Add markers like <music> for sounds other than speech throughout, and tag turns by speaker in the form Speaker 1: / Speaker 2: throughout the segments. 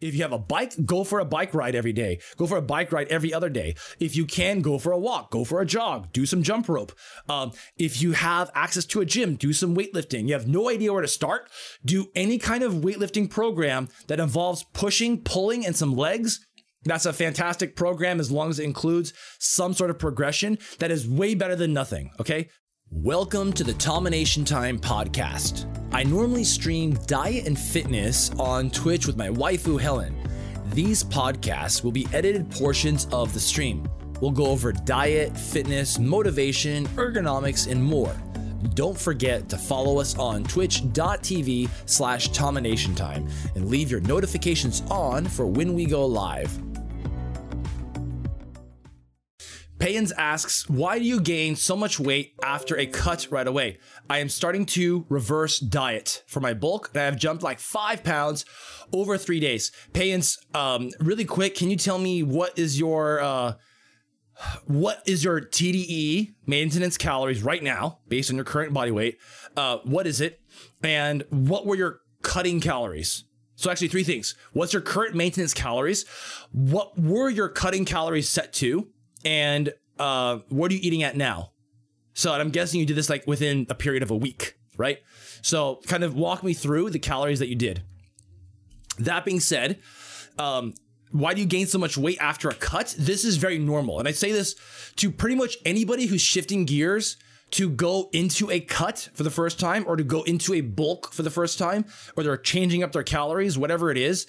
Speaker 1: If you have a bike, go for a bike ride every day. Go for a bike ride every other day. If you can, go for a walk, go for a jog, do some jump rope. Um, if you have access to a gym, do some weightlifting. You have no idea where to start, do any kind of weightlifting program that involves pushing, pulling, and some legs. That's a fantastic program as long as it includes some sort of progression. That is way better than nothing, okay? Welcome to the Tomination Time podcast. I normally stream diet and fitness on Twitch with my waifu Helen. These podcasts will be edited portions of the stream. We'll go over diet, fitness, motivation, ergonomics, and more. Don't forget to follow us on twitch.tv slash Tomination Time and leave your notifications on for when we go live. Payans asks, why do you gain so much weight after a cut right away? I am starting to reverse diet for my bulk and I have jumped like five pounds over three days. Payans, um, really quick, can you tell me what is your, uh, what is your TDE maintenance calories right now based on your current body weight? Uh, what is it? And what were your cutting calories? So actually three things. What's your current maintenance calories? What were your cutting calories set to? And uh, what are you eating at now? So I'm guessing you did this like within a period of a week, right? So kind of walk me through the calories that you did. That being said, um, why do you gain so much weight after a cut? This is very normal. And I say this to pretty much anybody who's shifting gears to go into a cut for the first time or to go into a bulk for the first time or they're changing up their calories, whatever it is,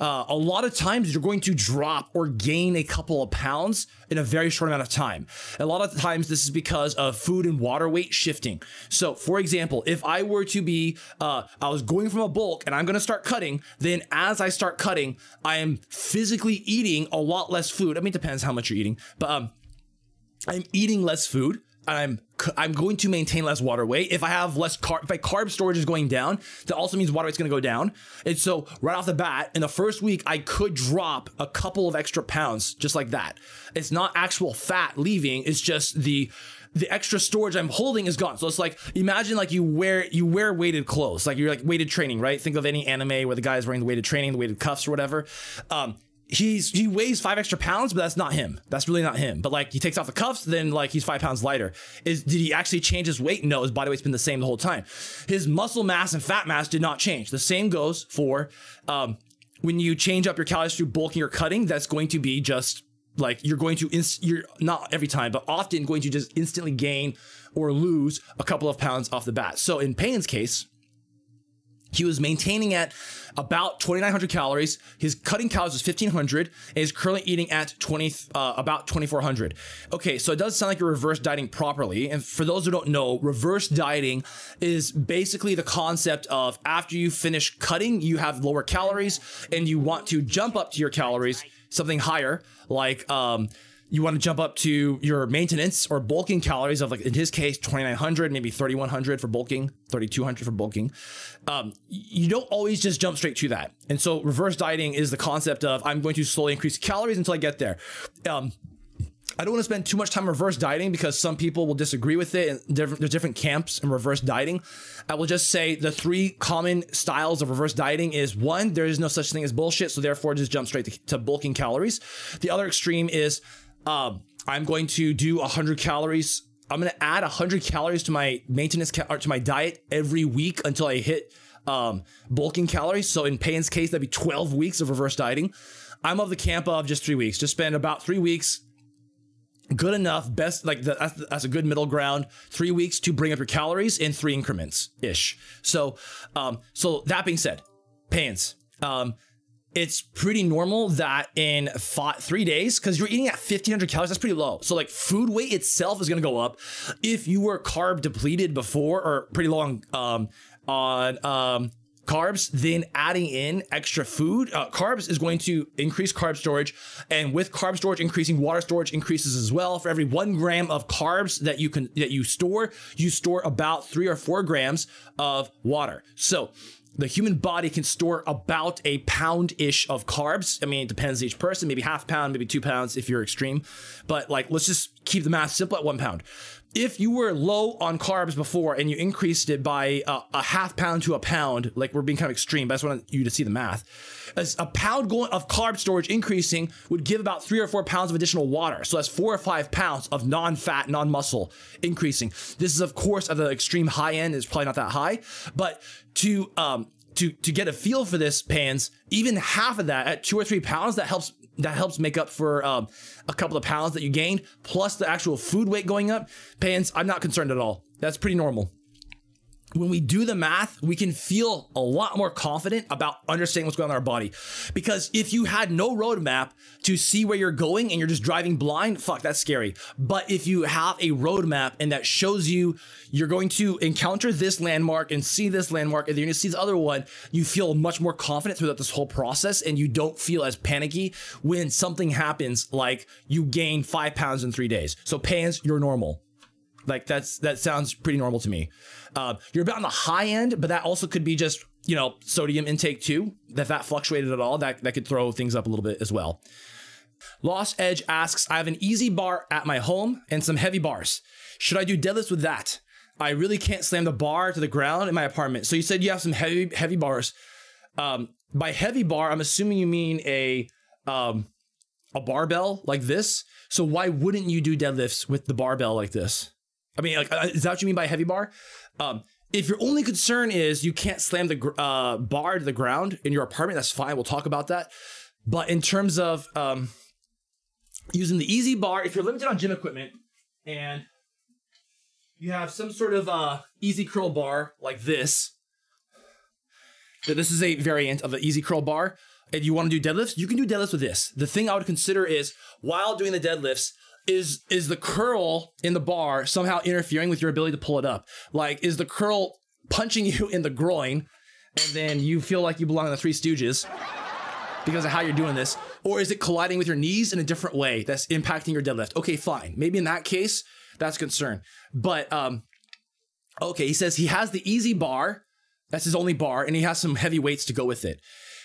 Speaker 1: uh, a lot of times you're going to drop or gain a couple of pounds in a very short amount of time. A lot of times this is because of food and water weight shifting. So, for example, if I were to be, uh, I was going from a bulk and I'm going to start cutting, then as I start cutting, I am physically eating a lot less food. I mean, it depends how much you're eating, but um, I'm eating less food. And I'm I'm going to maintain less water weight. If I have less carb, if my carb storage is going down, that also means water weight's going to go down. And so right off the bat, in the first week, I could drop a couple of extra pounds just like that. It's not actual fat leaving. It's just the the extra storage I'm holding is gone. So it's like imagine like you wear you wear weighted clothes, like you're like weighted training, right? Think of any anime where the guy is wearing the weighted training, the weighted cuffs or whatever. Um, he's he weighs five extra pounds, but that's not him. That's really not him. But like he takes off the cuffs, then like he's five pounds lighter. Is did he actually change his weight? No, his body weight's been the same the whole time. His muscle mass and fat mass did not change. The same goes for um, when you change up your calories through bulking or cutting. That's going to be just like you're going to inst- you're not every time, but often going to just instantly gain or lose a couple of pounds off the bat. So in Payne's case, he was maintaining at about 2,900 calories. His cutting calories was 1,500, and he's currently eating at 20, uh, about 2,400. Okay, so it does sound like you're reverse dieting properly. And for those who don't know, reverse dieting is basically the concept of after you finish cutting, you have lower calories, and you want to jump up to your calories, something higher, like um, you want to jump up to your maintenance or bulking calories of like in his case 2900 maybe 3100 for bulking 3200 for bulking um, you don't always just jump straight to that and so reverse dieting is the concept of i'm going to slowly increase calories until i get there um, I don't want to spend too much time reverse dieting because some people will disagree with it. And different, there's different camps in reverse dieting. I will just say the three common styles of reverse dieting is one, there is no such thing as bullshit, so therefore just jump straight to, to bulking calories. The other extreme is um, I'm going to do 100 calories. I'm going to add 100 calories to my maintenance ca- to my diet every week until I hit um, bulking calories. So in Payne's case, that'd be 12 weeks of reverse dieting. I'm of the camp of just three weeks. Just spend about three weeks. Good enough, best like the, that's, that's a good middle ground. Three weeks to bring up your calories in three increments ish. So, um, so that being said, Payne's, um, it's pretty normal that in five, three days, because you're eating at 1500 calories, that's pretty low. So, like, food weight itself is going to go up. If you were carb depleted before or pretty long um, on um, carbs, then adding in extra food, uh, carbs is going to increase carb storage. And with carb storage increasing, water storage increases as well. For every one gram of carbs that you can that you store, you store about three or four grams of water. So the human body can store about a pound ish of carbs. I mean, it depends each person, maybe half a pound, maybe two pounds if you're extreme. But like, let's just keep the math simple at one pound. If you were low on carbs before and you increased it by a, a half pound to a pound, like we're being kind of extreme, but I just want you to see the math. As a pound going of carb storage increasing would give about three or four pounds of additional water. So that's four or five pounds of non-fat, non-muscle increasing. This is of course at the extreme high end, is probably not that high, but to um to to get a feel for this pans, even half of that at two or three pounds, that helps that helps make up for um, a couple of pounds that you gained, plus the actual food weight going up. Pans, I'm not concerned at all. That's pretty normal when we do the math, we can feel a lot more confident about understanding what's going on in our body. Because if you had no roadmap to see where you're going and you're just driving blind, fuck, that's scary. But if you have a roadmap and that shows you you're going to encounter this landmark and see this landmark and then you're going to see this other one, you feel much more confident throughout this whole process and you don't feel as panicky when something happens like you gain five pounds in three days. So, pans, you're normal. Like that's that sounds pretty normal to me. Uh, you're about on the high end, but that also could be just you know sodium intake too. If that fluctuated at all, that that could throw things up a little bit as well. Lost Edge asks, I have an EZ bar at my home and some heavy bars. Should I do deadlifts with that? I really can't slam the bar to the ground in my apartment. So you said you have some heavy heavy bars. Um, by heavy bar, I'm assuming you mean a um, a barbell like this. So why wouldn't you do deadlifts with the barbell like this? I mean, like, uh, is that what you mean by heavy bar? Um, if your only concern is you can't slam the uh, bar to the ground in your apartment, that's fine. We'll talk about that. But in terms of um, using the EZ bar, if you're limited on gym equipment and you have some sort of uh, EZ curl bar like this, this is a variant of the EZ curl bar, If you want to do deadlifts, you can do deadlifts with this. The thing I would consider is while doing the deadlifts, is is the curl in the bar somehow interfering with your ability to pull it up? Like, is the curl punching <laughs> you in the groin, and then you feel like you belong in the Three Stooges because of how you're doing this, or is it colliding with your knees in a different way that's impacting your deadlift? Okay, fine. Maybe in that case, that's concern. But um, okay, he says he has the EZ bar. That's his only bar, and he has some heavy weights to go with it.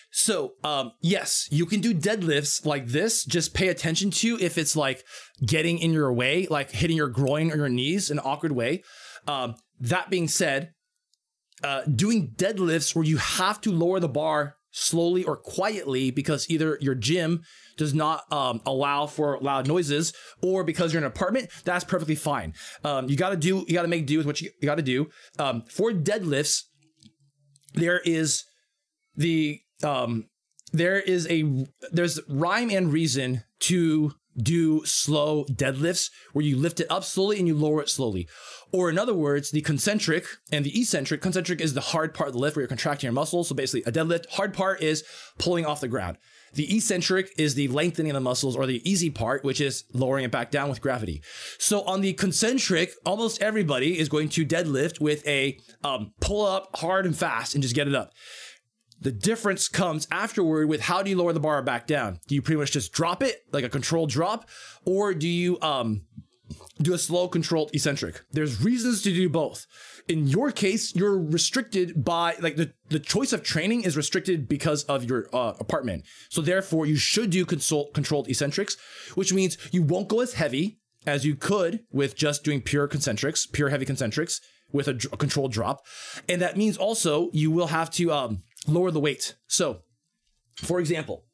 Speaker 1: So, um, yes, you can do deadlifts like this. Just pay attention to if it's like getting in your way, like hitting your groin or your knees in an awkward way. Um, that being said, uh, doing deadlifts where you have to lower the bar slowly or quietly because either your gym does not um, allow for loud noises or because you're in an apartment, that's perfectly fine. Um, you got to do, you got to make do with what you, you got to do. Um, for deadlifts, there is the um, there is a there's rhyme and reason to do slow deadlifts where you lift it up slowly and you lower it slowly. Or in other words, the concentric and the eccentric. Concentric is the hard part of the lift where you're contracting your muscles. So basically, a deadlift, hard part is pulling off the ground. The eccentric is the lengthening of the muscles, or the easy part, which is lowering it back down with gravity. So on the concentric, almost everybody is going to deadlift with a um, pull up hard and fast and just get it up. The difference comes afterward with how do you lower the bar back down? Do you pretty much just drop it like a controlled drop, or do you um do a slow controlled eccentric? There's reasons to do both. In your case, you're restricted by like the the choice of training is restricted because of your uh, apartment. So therefore, you should do consult controlled eccentrics, which means you won't go as heavy as you could with just doing pure concentrics, pure heavy concentrics with a, a controlled drop, and that means also you will have to um lower the weight. So, for example,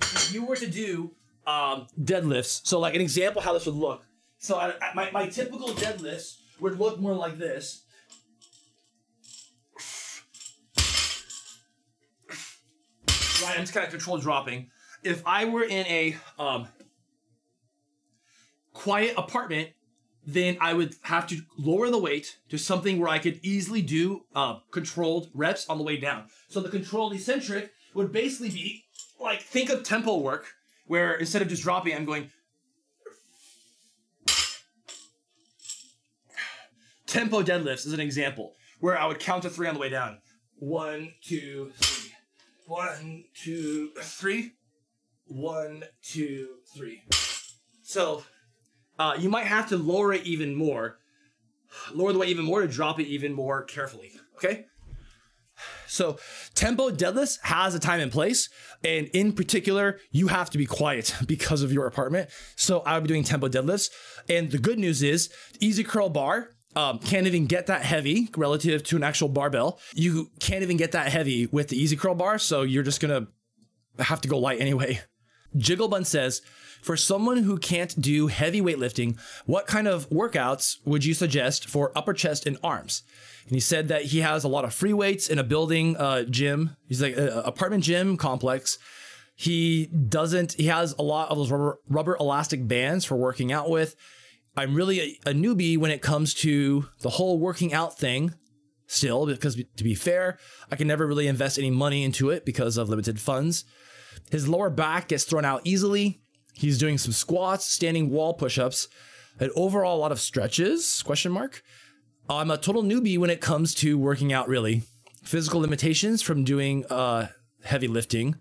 Speaker 1: if you were to do um, deadlifts, so like an example how this would look. So I, my, my typical deadlifts would look more like this. Right, I'm just kind of control dropping. If I were in a um, quiet apartment then I would have to lower the weight to something where I could easily do uh, controlled reps on the way down. So the controlled eccentric would basically be like think of tempo work, where instead of just dropping, I'm going tempo deadlifts is an example where I would count to three on the way down. One, two, three. One, two, three. One, two, three. So uh, you might have to lower it even more, lower the weight even more to drop it even more carefully. Okay. So tempo deadlifts has a time and place, and in particular, you have to be quiet <laughs> because of your apartment. So I'll be doing tempo deadlifts. And the good news is, EZ curl bar um, can't even get that heavy relative to an actual barbell. You can't even get that heavy with the EZ curl bar, so you're just gonna have to go light anyway. <laughs> Jigglebun says, for someone who can't do heavy weightlifting, what kind of workouts would you suggest for upper chest and arms? And he said that he has a lot of free weights in a building uh, gym. He's like an apartment gym complex. He doesn't, he has a lot of those rubber, rubber elastic bands for working out with. I'm really a, a newbie when it comes to the whole working out thing still, because to be fair, I can never really invest any money into it because of limited funds. His lower back gets thrown out easily. He's doing some squats, standing wall push-ups, and overall a lot of stretches, question mark. I'm a total newbie when it comes to working out really. Physical limitations from doing uh, heavy lifting.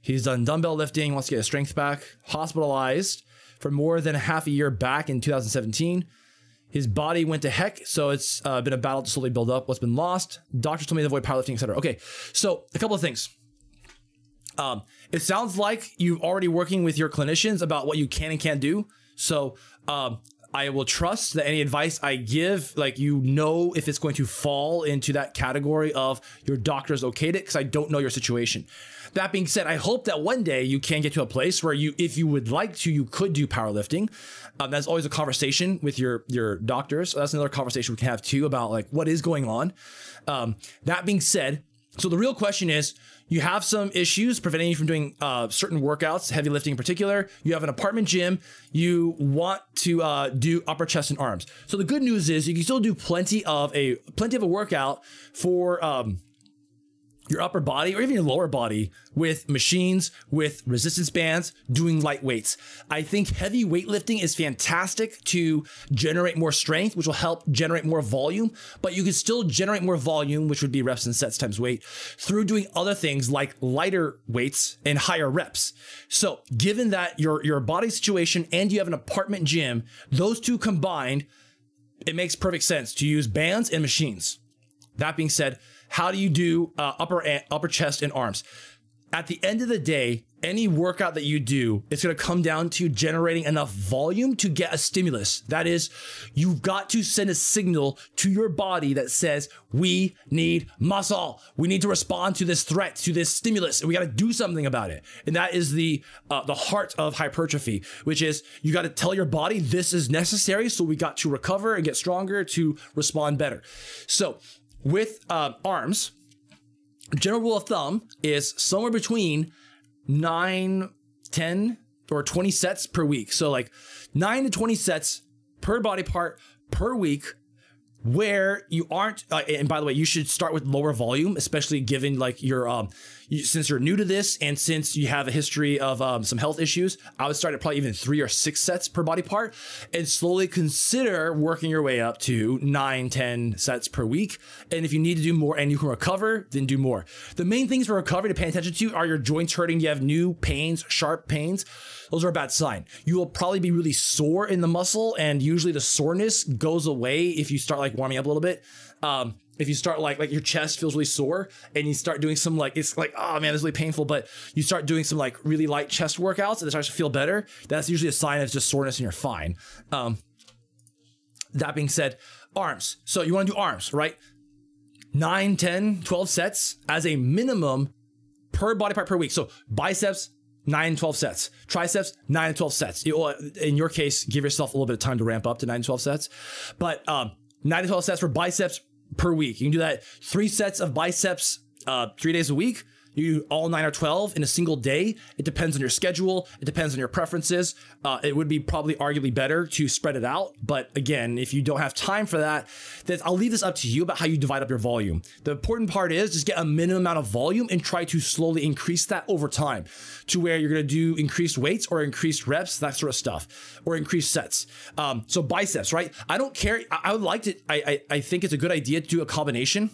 Speaker 1: He's done dumbbell lifting, wants to get his strength back, hospitalized for more than half a year back in 2017. His body went to heck, so it's uh, been a battle to slowly build up what's been lost. Doctors told me to avoid powerlifting, etc. Okay, so a couple of things. Um, it sounds like you're already working with your clinicians about what you can and can't do. So um, I will trust that any advice I give, like you know, if it's going to fall into that category of your doctor's okayed it, because I don't know your situation. That being said, I hope that one day you can get to a place where you, if you would like to, you could do powerlifting. Um, that's always a conversation with your your doctors. So that's another conversation we can have too about like what is going on. Um, that being said, so the real question is you have some issues preventing you from doing uh, certain workouts, heavy lifting in particular. You have an apartment gym. You want to uh, do upper chest and arms. So the good news is you can still do plenty of a plenty of a workout for um, your upper body or even your lower body with machines, with resistance bands, doing light weights. I think heavy weightlifting is fantastic to generate more strength, which will help generate more volume, but you can still generate more volume, which would be reps and sets times weight, through doing other things like lighter weights and higher reps. So given that your, your body situation and you have an apartment gym, those two combined, it makes perfect sense to use bands and machines. That being said, how do you do uh, upper upper chest and arms? At the end of the day, any workout that you do, it's going to come down to generating enough volume to get a stimulus. That is, you've got to send a signal to your body that says, we need muscle. We need to respond to this threat, to this stimulus, and we got to do something about it. And that is the, uh, the heart of hypertrophy, which is you got to tell your body this is necessary. So we got to recover and get stronger to respond better. So with uh, arms, general rule of thumb is somewhere between 9, 10, or 20 sets per week. So, like 9 to 20 sets per body part per week where you aren't uh, and by the way you should start with lower volume especially given like your um you, since you're new to this and since you have a history of um, some health issues i would start at probably even three or six sets per body part and slowly consider working your way up to nine ten sets per week and if you need to do more and you can recover then do more the main things for recovery to pay attention to are your joints hurting you have new pains sharp pains those are a bad sign. You will probably be really sore in the muscle, and usually the soreness goes away if you start like warming up a little bit. Um, if you start like like your chest feels really sore and you start doing some like it's like oh man it's really painful but you start doing some like really light chest workouts and it starts to feel better that's usually a sign of just soreness and you're fine um, that being said arms so you want to do arms right 9 10 12 sets as a minimum per body part per week so biceps 9 12 sets. Triceps, 9 12 sets. in your case, give yourself a little bit of time to ramp up to 9 12 sets. But um, 9 to 12 sets for biceps per week. You can do that three sets of biceps uh, three days a week you all nine or 12 in a single day. It depends on your schedule. It depends on your preferences. Uh, it would be probably arguably better to spread it out. But again, if you don't have time for that, then I'll leave this up to you about how you divide up your volume. The important part is just get a minimum amount of volume and try to slowly increase that over time to where you're going to do increased weights or increased reps, that sort of stuff, or increased sets. Um, so biceps, right? I don't care. I, I would like to, I, I, I think it's a good idea to do a combination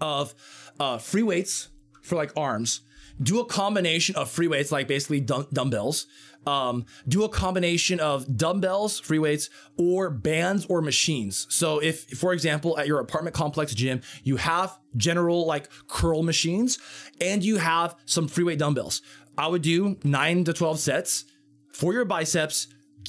Speaker 1: of uh, free weights for like arms do a combination of free weights, like basically dum- dumbbells. Um, do a combination of dumbbells, free weights, or bands or machines. So if, for example, at your apartment complex gym, you have general like curl machines and you have some free weight dumbbells, I would do nine to 12 sets for your biceps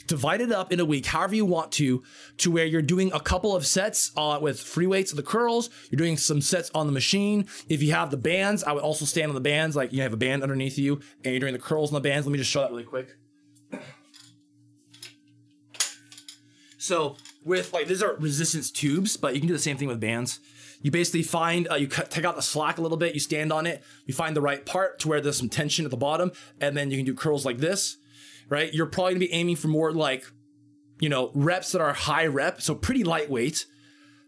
Speaker 1: divide it up in a week however you want to to where you're doing a couple of sets uh, with free weights of the curls. You're doing some sets on the machine. If you have the bands i would also stand on the bands like you have a band underneath you and you're doing the curls on the bands. Let me just show that really quick. So with like these are resistance tubes but you can do the same thing with bands. You basically find uh, you cut, take out the slack a little bit you stand on it you find the right part to where there's some tension at the bottom and then you can do curls like this right? You're probably gonna be aiming for more like, you know, reps that are high rep, so pretty lightweight,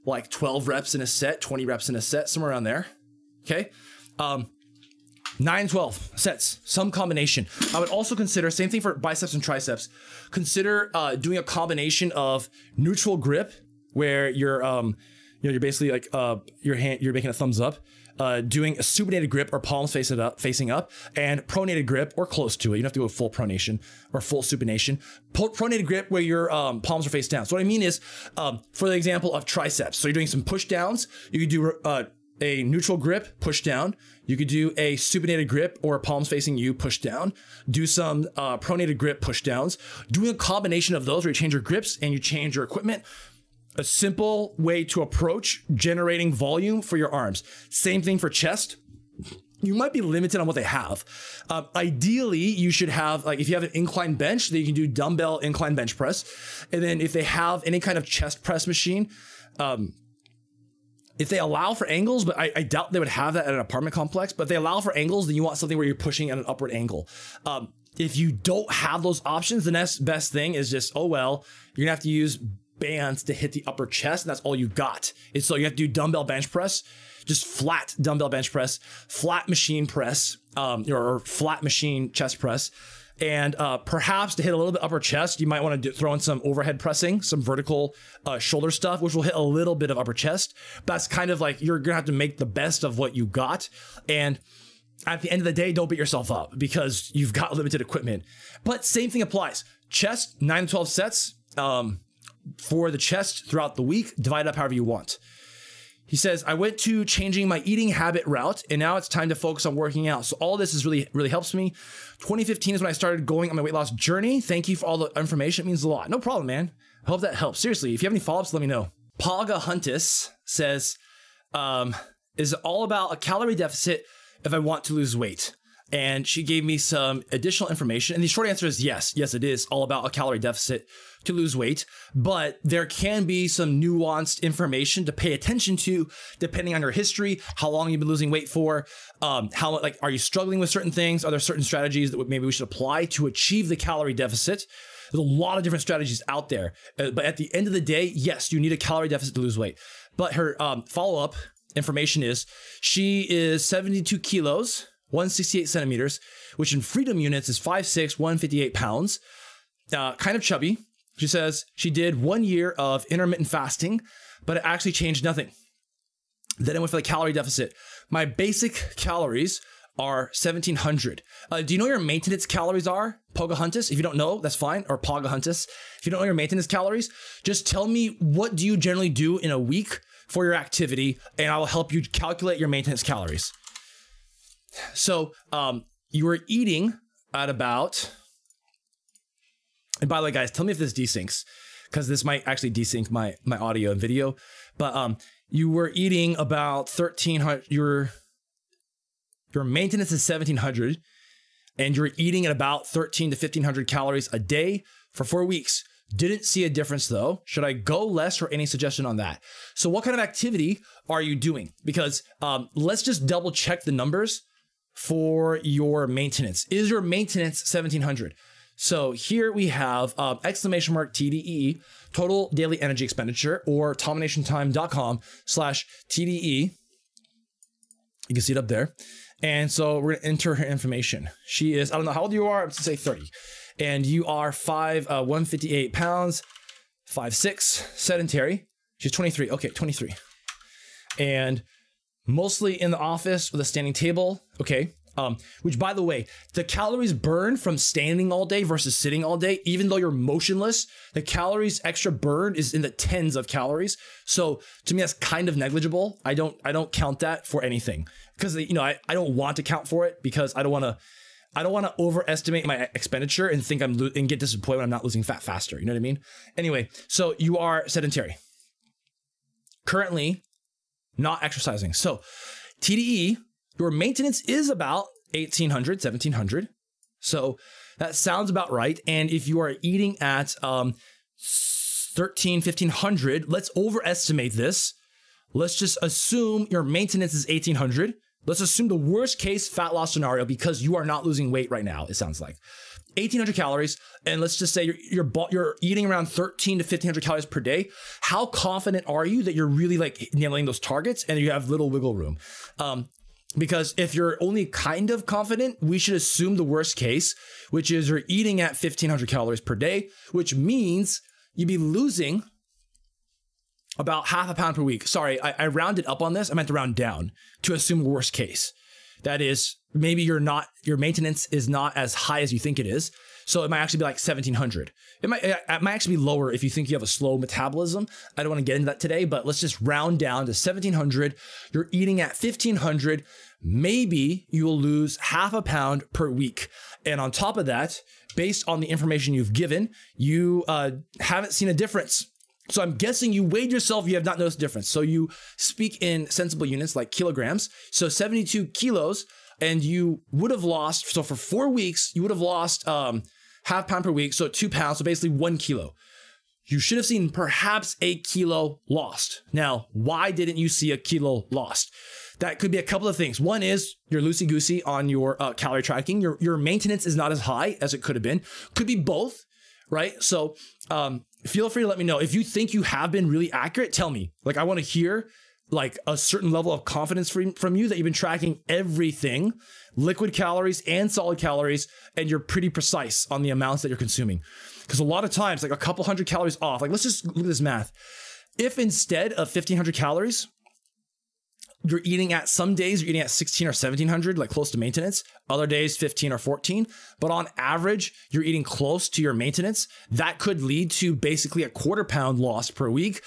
Speaker 1: like 12 reps in a set, 20 reps in a set, somewhere around there. Okay. Um, 9, 12 sets, some combination. I would also consider, same thing for biceps and triceps, consider uh, doing a combination of neutral grip, where you're, um, you know, you're basically like uh, your hand, you're making a thumbs up, uh, doing a supinated grip or palms facing up, facing up, and pronated grip or close to it. You don't have to go full pronation or full supination. pronated grip where your um, palms are face down. So what I mean is, um, for the example of triceps, so you're doing some push downs. You could do uh, a neutral grip, push down. You could do a supinated grip or palms facing you, push down. Do some uh, pronated grip, push downs. Doing a combination of those where you change your grips and you change your equipment a simple way to approach generating volume for your arms. Same thing for chest. You might be limited on what they have. Um, ideally, you should have like if you have an incline bench, then you can do dumbbell incline bench press, and then if they have any kind of chest press machine, um, if they allow for angles, but I, I, doubt they would have that at an apartment complex. But they allow for angles, then you want something where you're pushing at an upward angle. Um, if you don't have those options, the next best thing is just oh well, you're gonna have to use bands to hit the upper chest, and that's all you got. And so you have to do dumbbell bench press, just flat dumbbell bench press, flat machine press, um, or flat machine chest press. And uh, perhaps to hit a little bit upper chest, you might want to do, throw in some overhead pressing, some vertical uh, shoulder stuff, which will hit a little bit of upper chest. But that's kind of like you're gonna have to make the best of what you got. And at the end of the day, don't beat yourself up because you've got <laughs> limited equipment. But same thing applies. Chest, 9 to 12 sets. Um, for the chest throughout the week, divide up however you want. He says, I went to changing my eating habit route and now it's time to focus on working out. So all this is really, really helps me. 2015 is when I started going on my weight loss journey. Thank you for all the information. It means a lot. No problem, man. I hope that helps. Seriously, if you have any follow-ups, let me know. Paga Huntus says, um, is all about a calorie deficit if I want to lose weight and she gave me some additional information. And the short answer is yes, yes, it is all about a calorie deficit to lose weight, but there can be some nuanced information to pay attention to depending on your history, how long you've been losing weight for, um, how like are you struggling with certain things? Are there certain strategies that maybe we should apply to achieve the calorie deficit? There's a lot of different strategies out there, uh, but at the end of the day, yes, you need a calorie deficit to lose weight. But her um, follow up information is she is 72 kilos 168 centimeters, which in freedom units is 5'6, 158 pounds. Uh, kind of chubby. She says she did one year of intermittent fasting, but it actually changed nothing. Then I went for the calorie deficit. My basic calories are 1700. Uh, do you know your maintenance calories are, Pocahontas? If you don't know, that's fine, or Pocahontas. If you don't know your maintenance calories, just tell me what do you generally do in a week for your activity, and I will help you calculate your maintenance calories. So um, you were eating at about. And by the way, guys, tell me if this desyncs, because this might actually desync my my audio and video. But um, you were eating about thirteen hundred. Your your maintenance is seventeen hundred, and you're eating at about thirteen to fifteen hundred calories a day for four weeks. Didn't see a difference though. Should I go less or any suggestion on that? So, what kind of activity are you doing? Because um, let's just double check the numbers for your maintenance. Is your maintenance 1700? So here we have uh, exclamation mark TDE, total daily energy expenditure, or tominationtime.com slash TDE. You can see it up there. And so we're gonna enter her information. She is, I don't know how old you are, I'm gonna say 30. And you are five, uh, 158 pounds, five, six, sedentary. She's 23. Okay, 23. And mostly in the office with a standing table. Okay. Um, which by the way, the calories burned from standing all day versus sitting all day, even though you're motionless, the calories extra burned is in the tens of calories. So to me, that's kind of negligible. I don't I don't count that for anything because you know I, I don't want to count for it because I don't want to I don't want to overestimate my expenditure and think I'm lo- and get disappointed when I'm not losing fat faster. You know what I mean? Anyway, so you are sedentary. Currently, not exercising. So TDE, your maintenance is about 1800, 1700. So that sounds about right. And if you are eating at um, 13, 1500, let's overestimate this. Let's just assume your maintenance is 1800 Let's assume the worst case fat loss scenario because you are not losing weight right now. It sounds like 1800 calories, and let's just say you're you're, you're eating around 13 to 1500 calories per day. How confident are you that you're really like nailing those targets and you have little wiggle room? Um, because if you're only kind of confident, we should assume the worst case, which is you're eating at 1500 calories per day, which means you'd be losing about half a pound per week. Sorry, I, I rounded up on this. I meant to round down to assume worst case. That is, maybe you're not your maintenance is not as high as you think it is. So it might actually be like 1700. It might it might actually be lower if you think you have a slow metabolism. I don't want to get into that today, but let's just round down to 1700. You're eating at 1500. Maybe you will lose half a pound per week. And on top of that, based on the information you've given, you uh, haven't seen a difference so I'm guessing you weighed yourself, you have not noticed difference. So you speak in sensible units like kilograms. So 72 kilos, and you would have lost, so for four weeks, you would have lost um, half pound per week, so two pounds, so basically one kilo. You should have seen perhaps a kilo lost. Now, why didn't you see a kilo lost? That could be a couple of things. One is you're loosey goosey on your uh, calorie tracking. Your your maintenance is not as high as it could have been. Could be both, right? So um, feel free to let me know if you think you have been really accurate. Tell me. Like I want to hear like a certain level of confidence from, from you that you've been tracking everything, liquid calories and solid calories, and you're pretty precise on the amounts that you're consuming. Because a lot of times, like a couple hundred calories off, like let's just look at this math. If instead of 1500 calories, you're eating at some days you're eating at 16 or 1700 like close to maintenance. Other days 15 or 14 but on average you're eating close to your maintenance. That could lead to basically a quarter pound loss per week.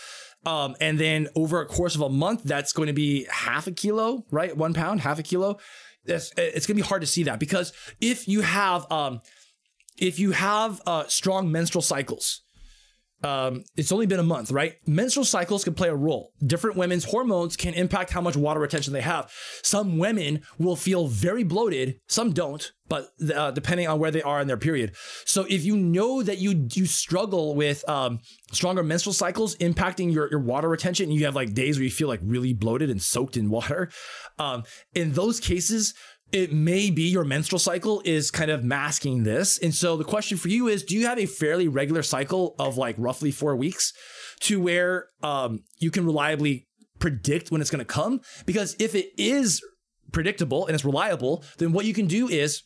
Speaker 1: Um, and then over a course of a month that's going to be half a kilo right? One pound half a kilo. It's, it's going to be hard to see that because if you have um, if you have uh, strong menstrual cycles um, it's only been a month, right? Menstrual cycles can play a role. Different women's hormones can impact how much water retention they have. Some women will feel very bloated, some don't, but uh, depending on where they are in their period. So if you know that you you struggle with um, stronger menstrual cycles impacting your, your water retention, you have like days where you feel like really bloated and soaked in water. Um, in those cases, it may be your menstrual cycle is kind of masking this. And so the question for you is do you have a fairly regular cycle of like roughly four weeks to where um, you can reliably predict when it's going to come? Because if it is predictable and it's reliable, then what you can do is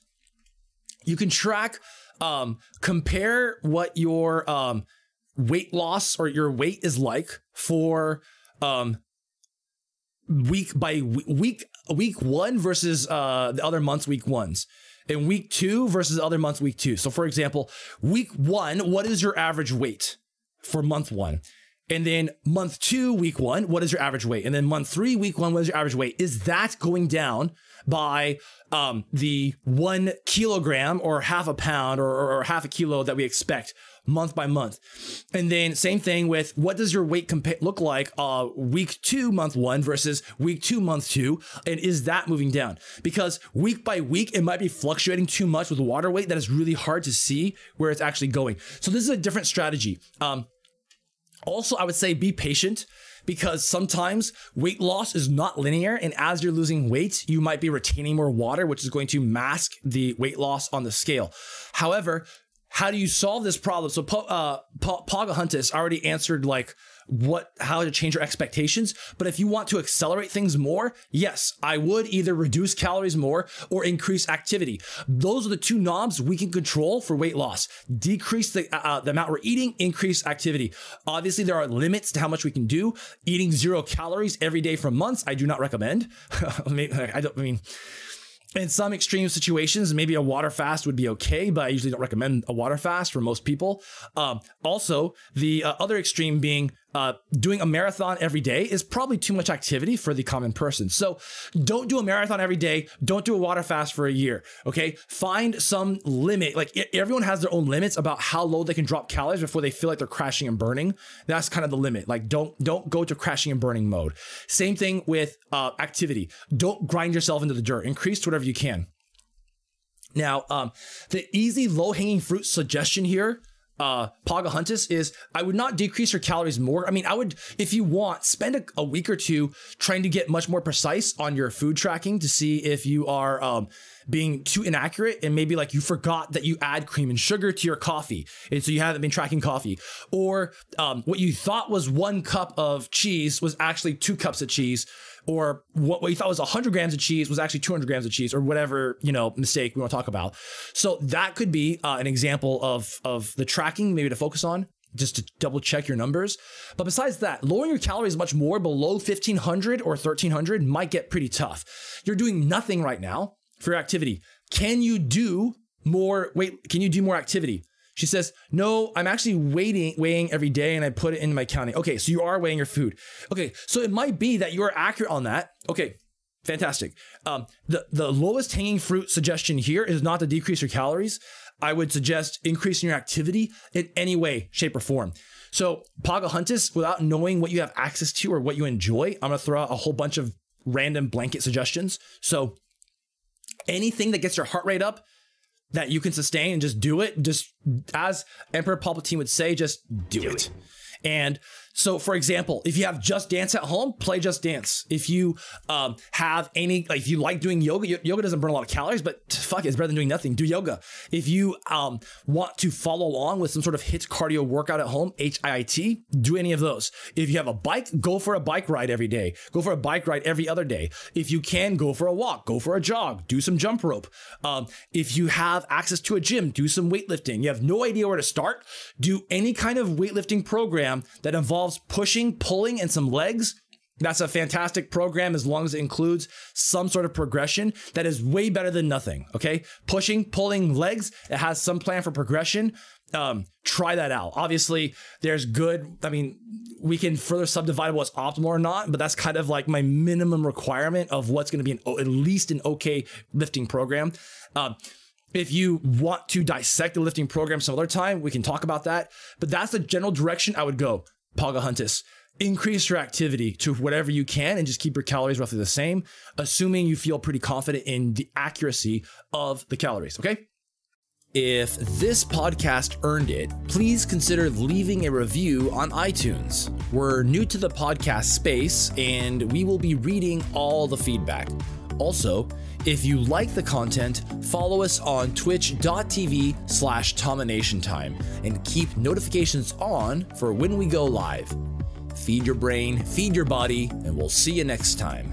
Speaker 1: you can track, um, compare what your um, weight loss or your weight is like for um, week by week week one versus uh, the other months week ones. And week two versus other months week two. So for example week one what is your average weight for month one? And then month two week one what is your average weight? And then month three week one what is your average weight? Is that going down by um, the one kilogram or half a pound or, or, or half a kilo that we expect month by month. And then same thing with what does your weight compa- look like uh, week two, month one versus week two, month two, and is that moving down? Because week by week, it might be fluctuating too much with water weight that is really hard to see where it's actually going. So this is a different strategy. Um, also, I would say be patient because sometimes weight loss is not linear. And as you're losing weight, you might be retaining more water, which is going to mask the weight loss on the scale. However, how do you solve this problem? So, uh, Pocahontas already answered like what how to change your expectations. But if you want to accelerate things more, yes, I would either reduce calories more or increase activity. Those are the two knobs we can control for weight loss. Decrease the uh, uh the amount we're eating, increase activity. Obviously, there are limits to how much we can do. Eating zero calories every day for months, I do not recommend. <laughs> I mean, In some extreme situations, maybe a water fast would be okay, but I usually don't recommend a water fast for most people. Um, also, the uh, other extreme being uh, doing a marathon every day is probably too much activity for the common person. So don't do a marathon every day. Don't do a water fast for a year. Okay. Find some limit. Like everyone has their own limits about how low they can drop calories before they feel like they're crashing and burning. That's kind of the limit. Like don't, don't go to crashing and burning mode. Same thing with uh, activity. Don't grind yourself into the dirt. Increase to whatever you can. Now, um, the easy low hanging fruit suggestion here uh, Pagahuntus is I would not decrease your calories more. I mean, I would, if you want, spend a, a, week or two trying to get much more precise on your food tracking to see if you are um, being too inaccurate and maybe like you forgot that you add cream and sugar to your coffee. And so you haven't been tracking coffee. Or um, what you thought was one cup of cheese was actually two cups of cheese or what, what you thought was 100 grams of cheese was actually 200 grams of cheese or whatever you know mistake we want to talk about so that could be uh, an example of of the tracking maybe to focus on just to double check your numbers but besides that lowering your calories much more below 1500 or 1300 might get pretty tough you're doing nothing right now for your activity can you do more wait can you do more activity she says, No, I'm actually waiting, weighing every day and I put it in my counting. Okay, so you are weighing your food. Okay, so it might be that you are accurate on that. Okay, fantastic. Um, the, the lowest hanging fruit suggestion here is not to decrease your calories. I would suggest increasing your activity in any way, shape, or form. So, Pagahuntus, without knowing what you have access to or what you enjoy, I'm gonna throw out a whole bunch of random blanket suggestions. So, anything that gets your heart rate up, that you can sustain and just do it. Just as Emperor Palpatine would say, just do, do it. it. And so, for example, if you have Just Dance at home, play Just Dance. If you um, have any, like, if you like doing yoga, yoga doesn't burn a lot of calories, but fuck, it, it's better than doing nothing. Do yoga. If you um, want to follow along with some sort of HIIT cardio workout at home, H I I T, do any of those. If you have a bike, go for a bike ride every day. Go for a bike ride every other day. If you can, go for a walk, go for a jog, do some jump rope. Um, if you have access to a gym, do some weightlifting. You have no idea where to start, do any kind of weightlifting program that involves pushing, pulling, and some legs, that's a fantastic program as long as it includes some sort of progression that is way better than nothing. Okay. Pushing, pulling legs, it has some plan for progression. Um, try that out. Obviously, there's good. I mean, we can further subdivide what's optimal or not, but that's kind of like my minimum requirement of what's going to be an, at least an okay lifting program. Um, if you want to dissect the lifting program some other time, we can talk about that. But that's the general direction I would go. Pagahuntus. Increase your activity to whatever you can and just keep your calories roughly the same, assuming you feel pretty confident in the accuracy of the calories. Okay. If this podcast earned it, please consider leaving a review on iTunes. We're new to the podcast space and we will be reading all the feedback. Also, if you like the content, follow us on twitch.tv slash Time and keep notifications on for when we go live. Feed your brain, feed your body, and we'll see you next time.